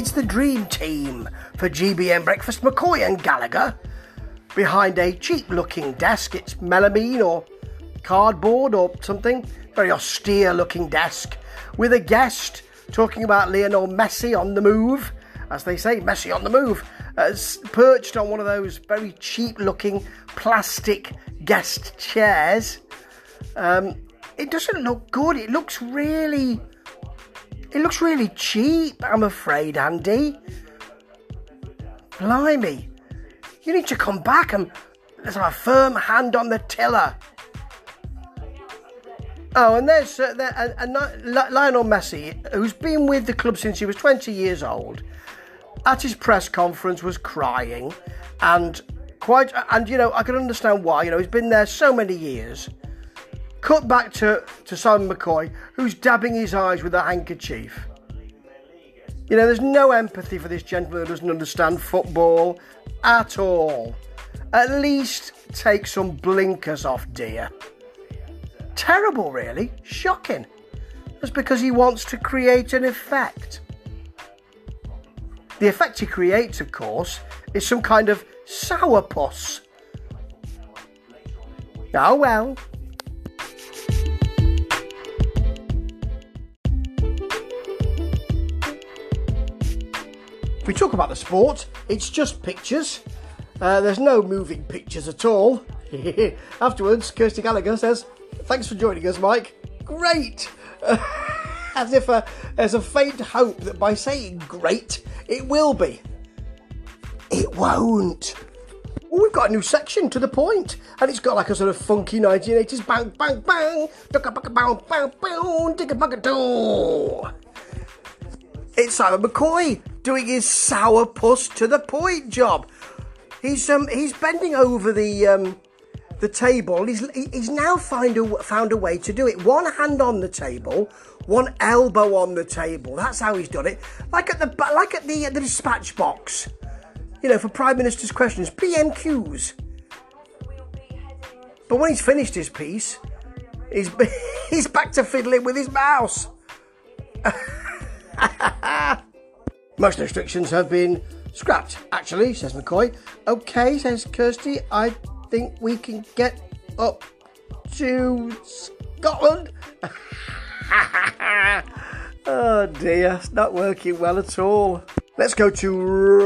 It's the dream team for GBN Breakfast McCoy and Gallagher. Behind a cheap looking desk, it's melamine or cardboard or something, very austere looking desk, with a guest talking about Lionel Messi on the move, as they say, Messi on the move, as perched on one of those very cheap looking plastic guest chairs. Um, it doesn't look good. It looks really, it looks really cheap. I'm afraid, Andy. Blimey, you need to come back and let's have a firm hand on the tiller. Oh, and there's uh, there, and Lionel Messi, who's been with the club since he was 20 years old, at his press conference was crying, and quite, and you know, I can understand why. You know, he's been there so many years. Cut back to to Simon McCoy, who's dabbing his eyes with a handkerchief. You know, there's no empathy for this gentleman who doesn't understand football at all. At least take some blinkers off, dear terrible, really. Shocking. That's because he wants to create an effect. The effect he creates, of course, is some kind of sourpuss. Oh well. We talk about the sport, it's just pictures. Uh, there's no moving pictures at all. Afterwards, Kirsty Gallagher says, Thanks for joining us, Mike. Great! As if uh, there's a faint hope that by saying great, it will be. It won't. We've got a new section to the point, and it's got like a sort of funky 1980s bang, bang, bang, ducka, bang, bang, bang, bang, digga, bugga. It's Simon McCoy doing his sourpuss to the point job. He's um he's bending over the um the table. He's, he's now find a, found a way to do it. One hand on the table, one elbow on the table. That's how he's done it. Like at the like at the the dispatch box. You know, for Prime Minister's questions, PMQs. But when he's finished his piece, he's he's back to fiddling with his mouse. Most restrictions have been scrapped, actually, says McCoy. Okay, says Kirsty, I think we can get up to Scotland? oh dear, it's not working well at all. Let's go to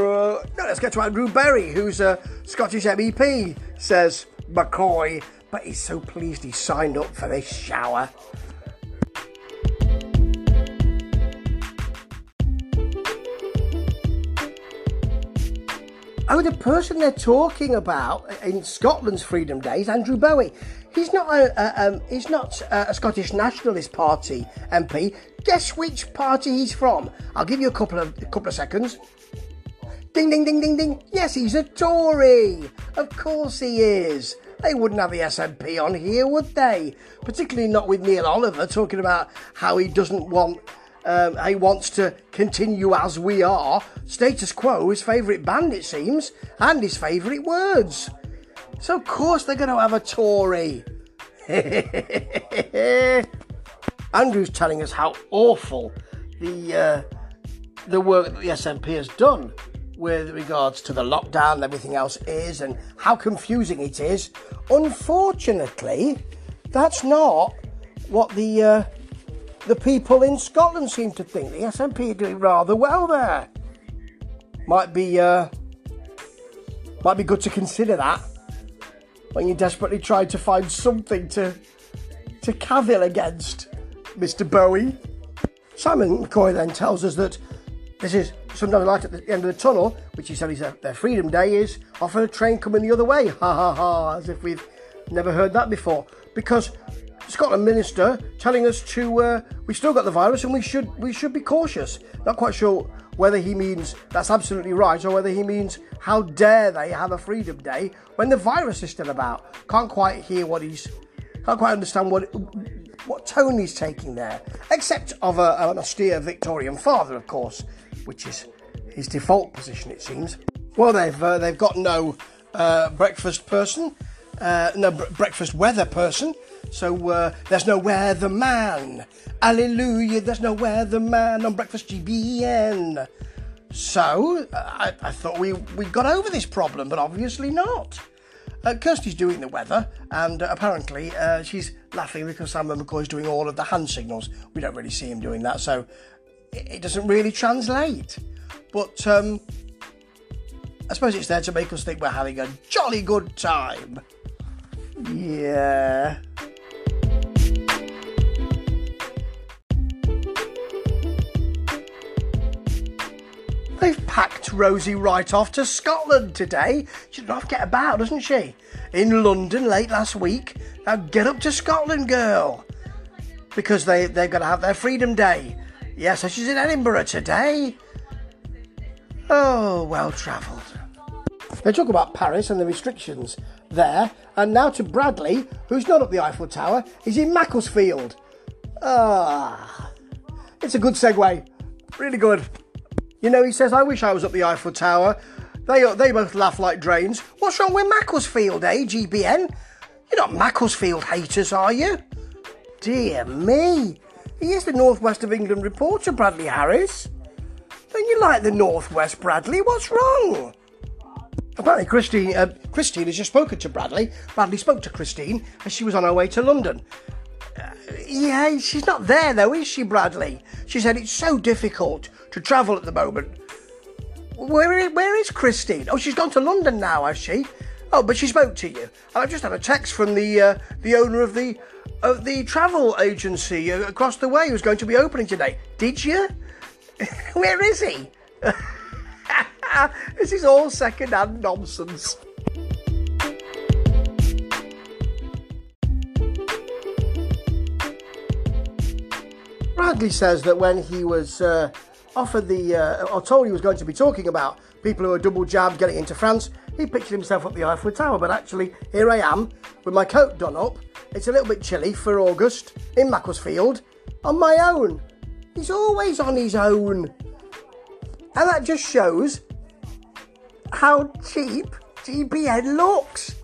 uh, no, let's go to Andrew Berry, who's a Scottish MEP. Says McCoy, but he's so pleased he signed up for this shower. Oh, the person they're talking about in Scotland's Freedom Days, Andrew Bowie. He's not a, a um, he's not a, Scottish Nationalist Party MP. Guess which party he's from? I'll give you a couple of a couple of seconds. Ding ding ding ding ding. Yes, he's a Tory. Of course he is. They wouldn't have the SNP on here, would they? Particularly not with Neil Oliver talking about how he doesn't want um, he wants to continue as we are. Status quo, his favourite band, it seems, and his favourite words. So, of course, they're going to have a Tory. Andrew's telling us how awful the uh, the work that the SNP has done with regards to the lockdown and everything else is, and how confusing it is. Unfortunately, that's not what the uh, the people in Scotland seem to think the SNP are doing rather well there. Might be uh, might be good to consider that when you desperately try to find something to to cavil against Mr. Bowie. Simon McCoy then tells us that this is sometimes light at the end of the tunnel, which he said is their Freedom Day, is often a train coming the other way. Ha ha ha! As if we've never heard that before. Because Scotland minister telling us to uh, we still got the virus and we should we should be cautious. Not quite sure whether he means that's absolutely right or whether he means how dare they have a freedom day when the virus is still about. Can't quite hear what he's can't quite understand what what tone he's taking there, except of a, an austere Victorian father, of course, which is his default position, it seems. Well, they've uh, they've got no uh, breakfast person, uh, no b- breakfast weather person, so uh, there's no weather man. Hallelujah, there's no weather man on Breakfast GBN. So I, I thought we, we got over this problem, but obviously not. Uh, Kirsty's doing the weather, and uh, apparently uh, she's laughing because Simon McCoy's doing all of the hand signals. We don't really see him doing that, so it, it doesn't really translate. But um, I suppose it's there to make us think we're having a jolly good time. Yeah. They've packed Rosie right off to Scotland today. She doesn't get about, doesn't she? In London late last week. Now get up to Scotland, girl. Because they, they're going to have their Freedom Day. Yes, so she's in Edinburgh today. Oh, well travelled. They talk about Paris and the restrictions there, and now to Bradley, who's not up the Eiffel Tower, he's in Macclesfield. Ah, it's a good segue. Really good. You know, he says, I wish I was up the Eiffel Tower. They, they both laugh like drains. What's wrong with Macclesfield, eh, GBN? You're not Macclesfield haters, are you? Dear me. He is the Northwest of England reporter, Bradley Harris. Don't you like the Northwest, Bradley? What's wrong? Apparently, Christine, uh, Christine has just spoken to Bradley. Bradley spoke to Christine as she was on her way to London. Yeah, she's not there though, is she, Bradley? She said it's so difficult to travel at the moment. Where, where is Christine? Oh, she's gone to London now, has she? Oh, but she spoke to you. And I've just had a text from the uh, the owner of the of the travel agency uh, across the way who's going to be opening today. Did you? Where is he? this is all second-hand nonsense. Bradley says that when he was uh, offered the, uh, or told he was going to be talking about people who are double jabbed getting into France, he pictured himself up the Eiffel Tower. But actually, here I am with my coat done up. It's a little bit chilly for August in Macclesfield on my own. He's always on his own. And that just shows how cheap GBN looks.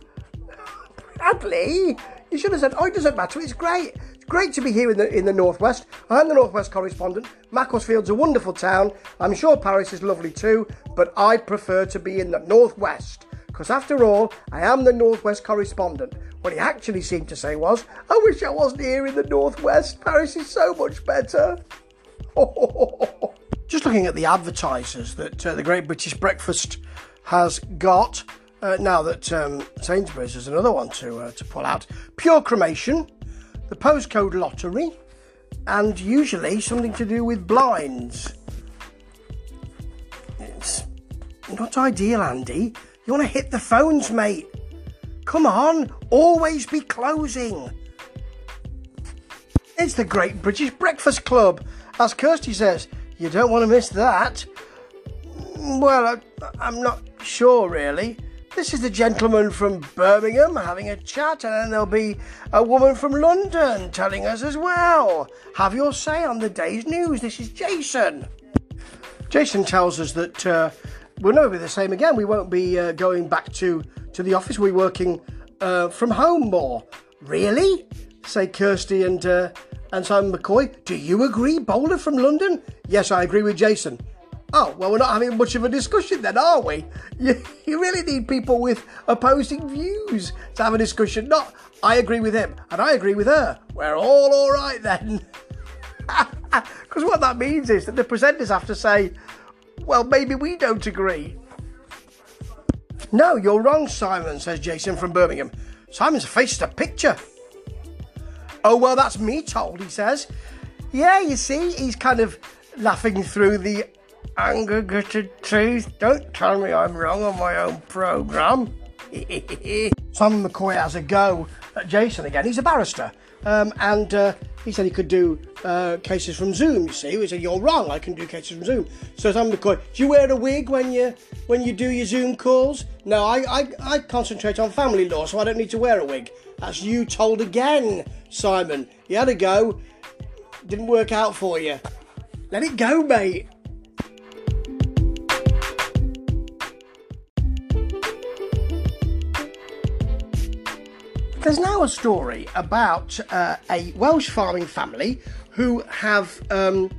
Bradley, you should have said, oh, it doesn't matter, it's great. It's great to be here in the in the northwest. I'm the northwest correspondent. Macclesfield's a wonderful town. I'm sure Paris is lovely too, but I prefer to be in the northwest because after all, I am the northwest correspondent. What he actually seemed to say was, "I wish I wasn't here in the northwest. Paris is so much better." Just looking at the advertisers that uh, the Great British Breakfast has got. Uh, now that um, Sainsbury's is another one to uh, to pull out, pure cremation, the postcode lottery, and usually something to do with blinds. It's not ideal, Andy. You want to hit the phones, mate. Come on, always be closing. It's the Great British Breakfast Club. As Kirsty says, you don't want to miss that. Well, I, am not sure really. This is the gentleman from Birmingham having a chat, and then there'll be a woman from London telling us as well. Have your say on the day's news. This is Jason. Jason tells us that uh, we'll never be the same again. We won't be uh, going back to, to the office. We're working uh, from home more. Really? Say Kirsty and uh, and Simon McCoy. Do you agree, Boulder from London? Yes, I agree with Jason. Oh, well, we're not having much of a discussion then, are we? You, you really need people with opposing views to have a discussion. Not, I agree with him and I agree with her. We're all all right then. Because what that means is that the presenters have to say, well, maybe we don't agree. No, you're wrong, Simon, says Jason from Birmingham. Simon's faced a picture. Oh, well, that's me told, he says. Yeah, you see, he's kind of laughing through the Anger-gutted truth. Don't tell me I'm wrong on my own programme. Simon McCoy has a go at Jason again. He's a barrister. Um, and uh, he said he could do uh, cases from Zoom. You see, he said you're wrong. I can do cases from Zoom. So Simon McCoy, do you wear a wig when you when you do your Zoom calls? No, I, I I concentrate on family law, so I don't need to wear a wig. That's you told again, Simon. You had a go, didn't work out for you. Let it go, mate. There's now a story about uh, a Welsh farming family who have um,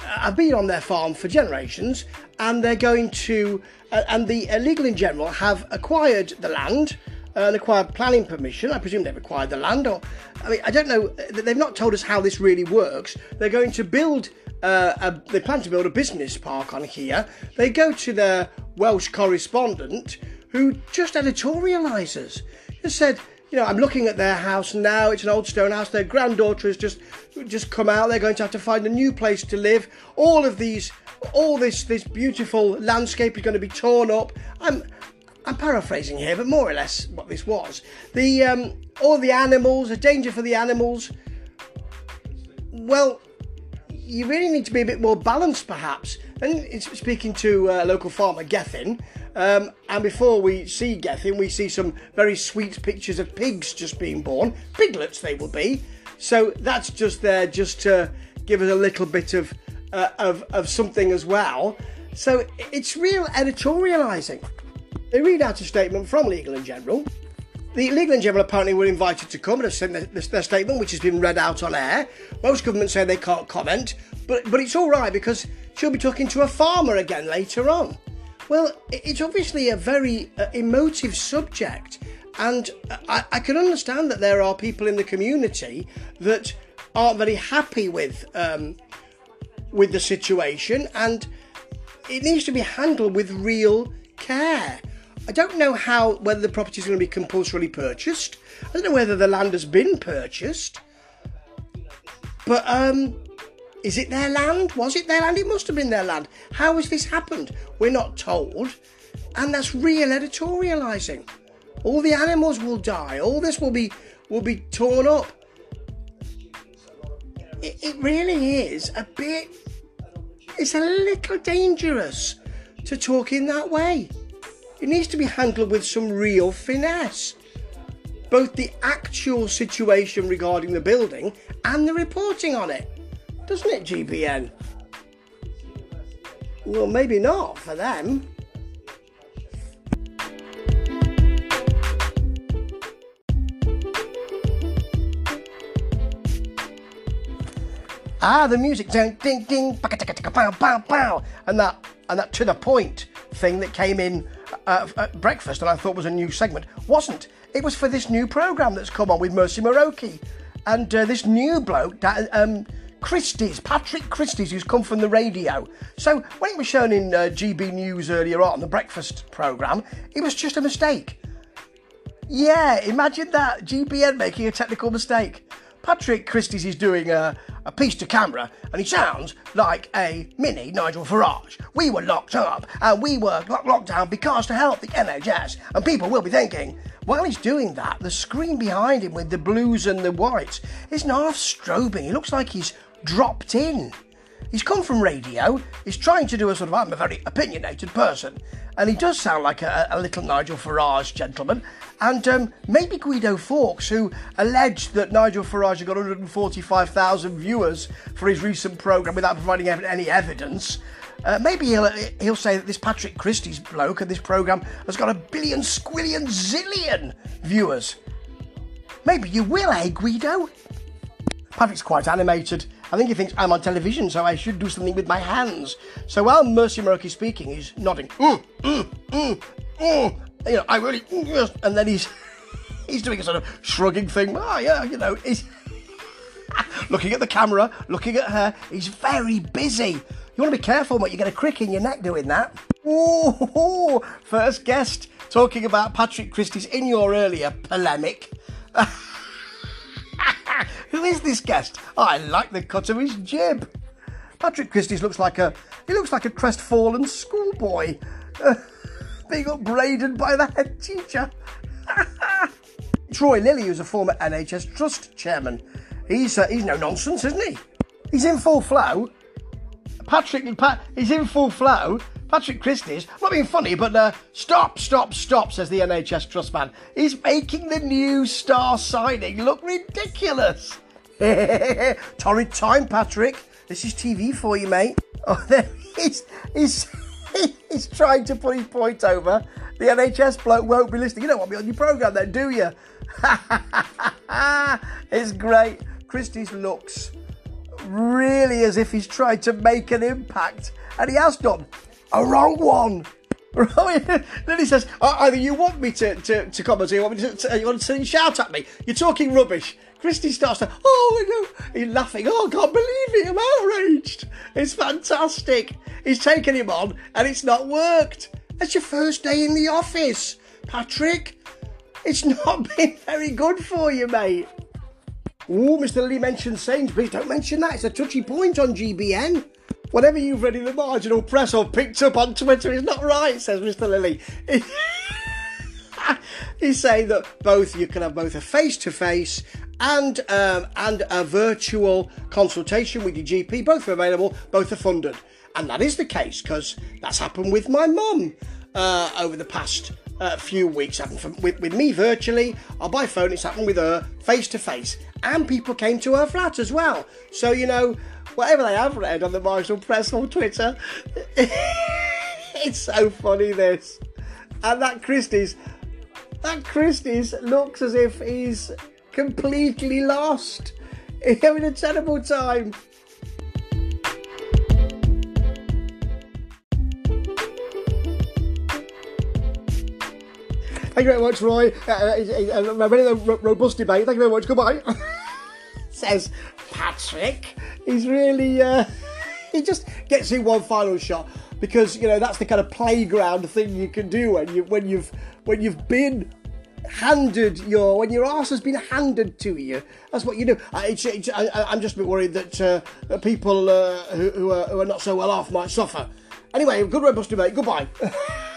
have been on their farm for generations, and they're going to, uh, and the uh, Legal & General have acquired the land uh, and acquired planning permission. I presume they've acquired the land, or I mean, I don't know. They've not told us how this really works. They're going to build. Uh, a, they plan to build a business park on here. They go to their Welsh correspondent, who just editorialises. Just said, you know, I'm looking at their house now. It's an old stone house. Their granddaughter has just just come out. They're going to have to find a new place to live. All of these, all this this beautiful landscape is going to be torn up. I'm I'm paraphrasing here, but more or less what this was. The um, all the animals, a danger for the animals. Well, you really need to be a bit more balanced, perhaps. And speaking to uh, local farmer Gethin, um, and before we see Gethin, we see some very sweet pictures of pigs just being born. Piglets they will be. So that's just there, just to give us a little bit of uh, of of something as well. So it's real editorialising. They read out a statement from Legal & General. The Legal & General apparently were invited to come and have sent their, their, statement, which has been read out on air. Most governments say they can't comment, but, but it's all right because she'll be talking to a farmer again later on. Well, it's obviously a very uh, emotive subject, and I, I, can understand that there are people in the community that aren't very happy with um, with the situation, and it needs to be handled with real care. I don't know how whether the property is going to be compulsorily purchased. I don't know whether the land has been purchased. But um, is it their land? Was it their land? It must have been their land. How has this happened? We're not told. And that's real editorializing. All the animals will die. All this will be will be torn up. It, it really is a bit. It's a little dangerous to talk in that way. It needs to be handled with some real finesse. Both the actual situation regarding the building and the reporting on it. Doesn't it, GBN? Well, maybe not for them. Ah, the music, ding, ding, ding, pow, pow, pow, and that, and that to the point thing that came in uh, at breakfast and I thought was a new segment. Wasn't. It was for this new programme that's come on with Mercy Muroki. And uh, this new bloke, um, Christys, Patrick Christys, who's come from the radio. So when it was shown in uh, GB News earlier on, the breakfast programme, it was just a mistake. Yeah, imagine that, GBN making a technical mistake. Patrick Christys is doing a, a piece to camera and he sounds like a mini Nigel Farage. We were locked up and we were locked down because to help the NHS. And people will be thinking, while he's doing that, the screen behind him with the blues and the whites is half strobing. He looks like he's dropped in. He's come from radio. He's trying to do a sort of, I'm a very opinionated person. And he does sound like a, a little Nigel Farage gentleman. And um, maybe Guido Fawkes, who alleged that Nigel Farage had got 145,000 viewers for his recent programme without providing any evidence. Uh, maybe he'll, he'll say that this Patrick Christys bloke and this programme has got a billion, squillion, zillion viewers. Maybe you will, eh, Guido? Patrick's quite animated. I think he thinks I'm on television, so I should do something with my hands. So while Mercy Muroki speaking, he's nodding. Mm, mm, mm, mm. You know, I really. Mm, yes. And then he's he's doing a sort of shrugging thing. Oh yeah, you know, he's looking at the camera, looking at her. He's very busy. You want to be careful, mate. You get a crick in your neck doing that. Ooh, first guest talking about Patrick Christys in your earlier polemic. Who is this guest? Oh, I like the cut of his jib. Patrick Christys looks like a he looks like a crestfallen schoolboy, uh, being upbraided by the head teacher. Roy Lilley, who's a former NHS Trust chairman, he's uh, he's no nonsense, isn't he? He's in full flow. Patrick, Pat, he's in full flow. Patrick Christys, not being funny, but uh, stop, stop, stop, says the NHS Trust man. He's making the new star signing look ridiculous. Torrid time, Patrick. This is TV for you, mate. Oh, there he's, he's, he's trying to put his point over. The NHS bloke won't be listening. You don't want me on your programme then, do you? it's great. Christys looks really as if he's tried to make an impact, and he has done. A wrong one. then he says, "Uh, either you want me to, to, to comment or you want me to, to, you want to shout at me. You're talking rubbish. Christy starts to, oh, no. He's laughing. Oh, I can't believe it. I'm outraged. It's fantastic. He's taken him on and it's not worked. That's your first day in the office, Patrick. It's not been very good for you, mate. Oh, Mr. Lee mentioned Sainsbury's. Don't mention that. It's a touchy point on GBN. Whatever you've read in the marginal press or picked up on Twitter is not right, says Mr. Lilley. He's saying that both you can have both a face-to-face and um, and a virtual consultation with your GP. Both are available, both are funded, and that is the case because that's happened with my mum uh, over the past uh, few weeks. Happened with, with me virtually or by phone. It's happened with her face to face, and people came to her flat as well. So you know, whatever they have read on the Marshall Press or Twitter, it's so funny this, and that Christys. That Christys looks as if he's completely lost. He's having a terrible time. Thank you very much, Roy. Uh, uh, uh, very robust debate. Thank you very much. Goodbye. Says Patrick. He's really. Uh, he just gets in one final shot because you know that's the kind of playground thing you can do when you when you've when you've been handed your when your arse has been handed to you. That's what you do. It's, I, am just a bit worried that uh, people uh, who, who, are, who, are, not so well off might suffer. Anyway, good robust debate. Goodbye.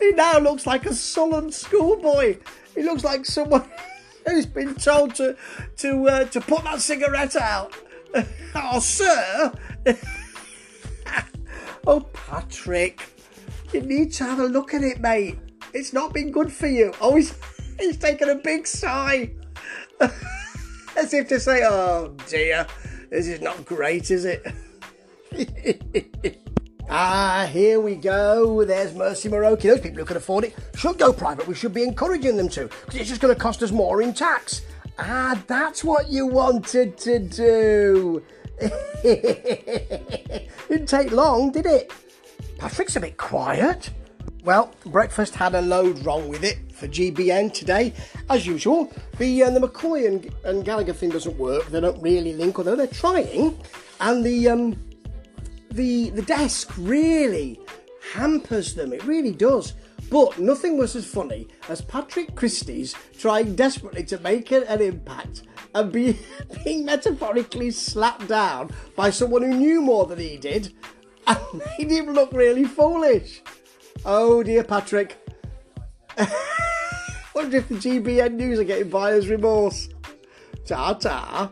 he now looks like a sullen schoolboy. He looks like someone who's been told to to uh, to put that cigarette out. oh, sir. oh, Patrick. You need to have a look at it, mate. It's not been good for you. Oh, he's, he's taken a big sigh. As if to say, oh dear, this is not great, is it? Ah, here we go. There's Mercy Muroki. Those people who can afford it should go private. We should be encouraging them to, because it's just going to cost us more in tax. Ah, that's what you wanted to do. Didn't take long, did it? Patrick's a bit quiet. Well, breakfast had a load wrong with it for GBN today. As usual, the uh, the McCoy and, and Gallagher thing doesn't work. They don't really link, although they're trying. And the um, the the desk really hampers them. It really does. But nothing was as funny as Patrick Christys trying desperately to make an impact and be, being metaphorically slapped down by someone who knew more than he did and made him look really foolish. Oh dear, Patrick. Wonder if the GBN News are getting buyer's remorse. Ta ta.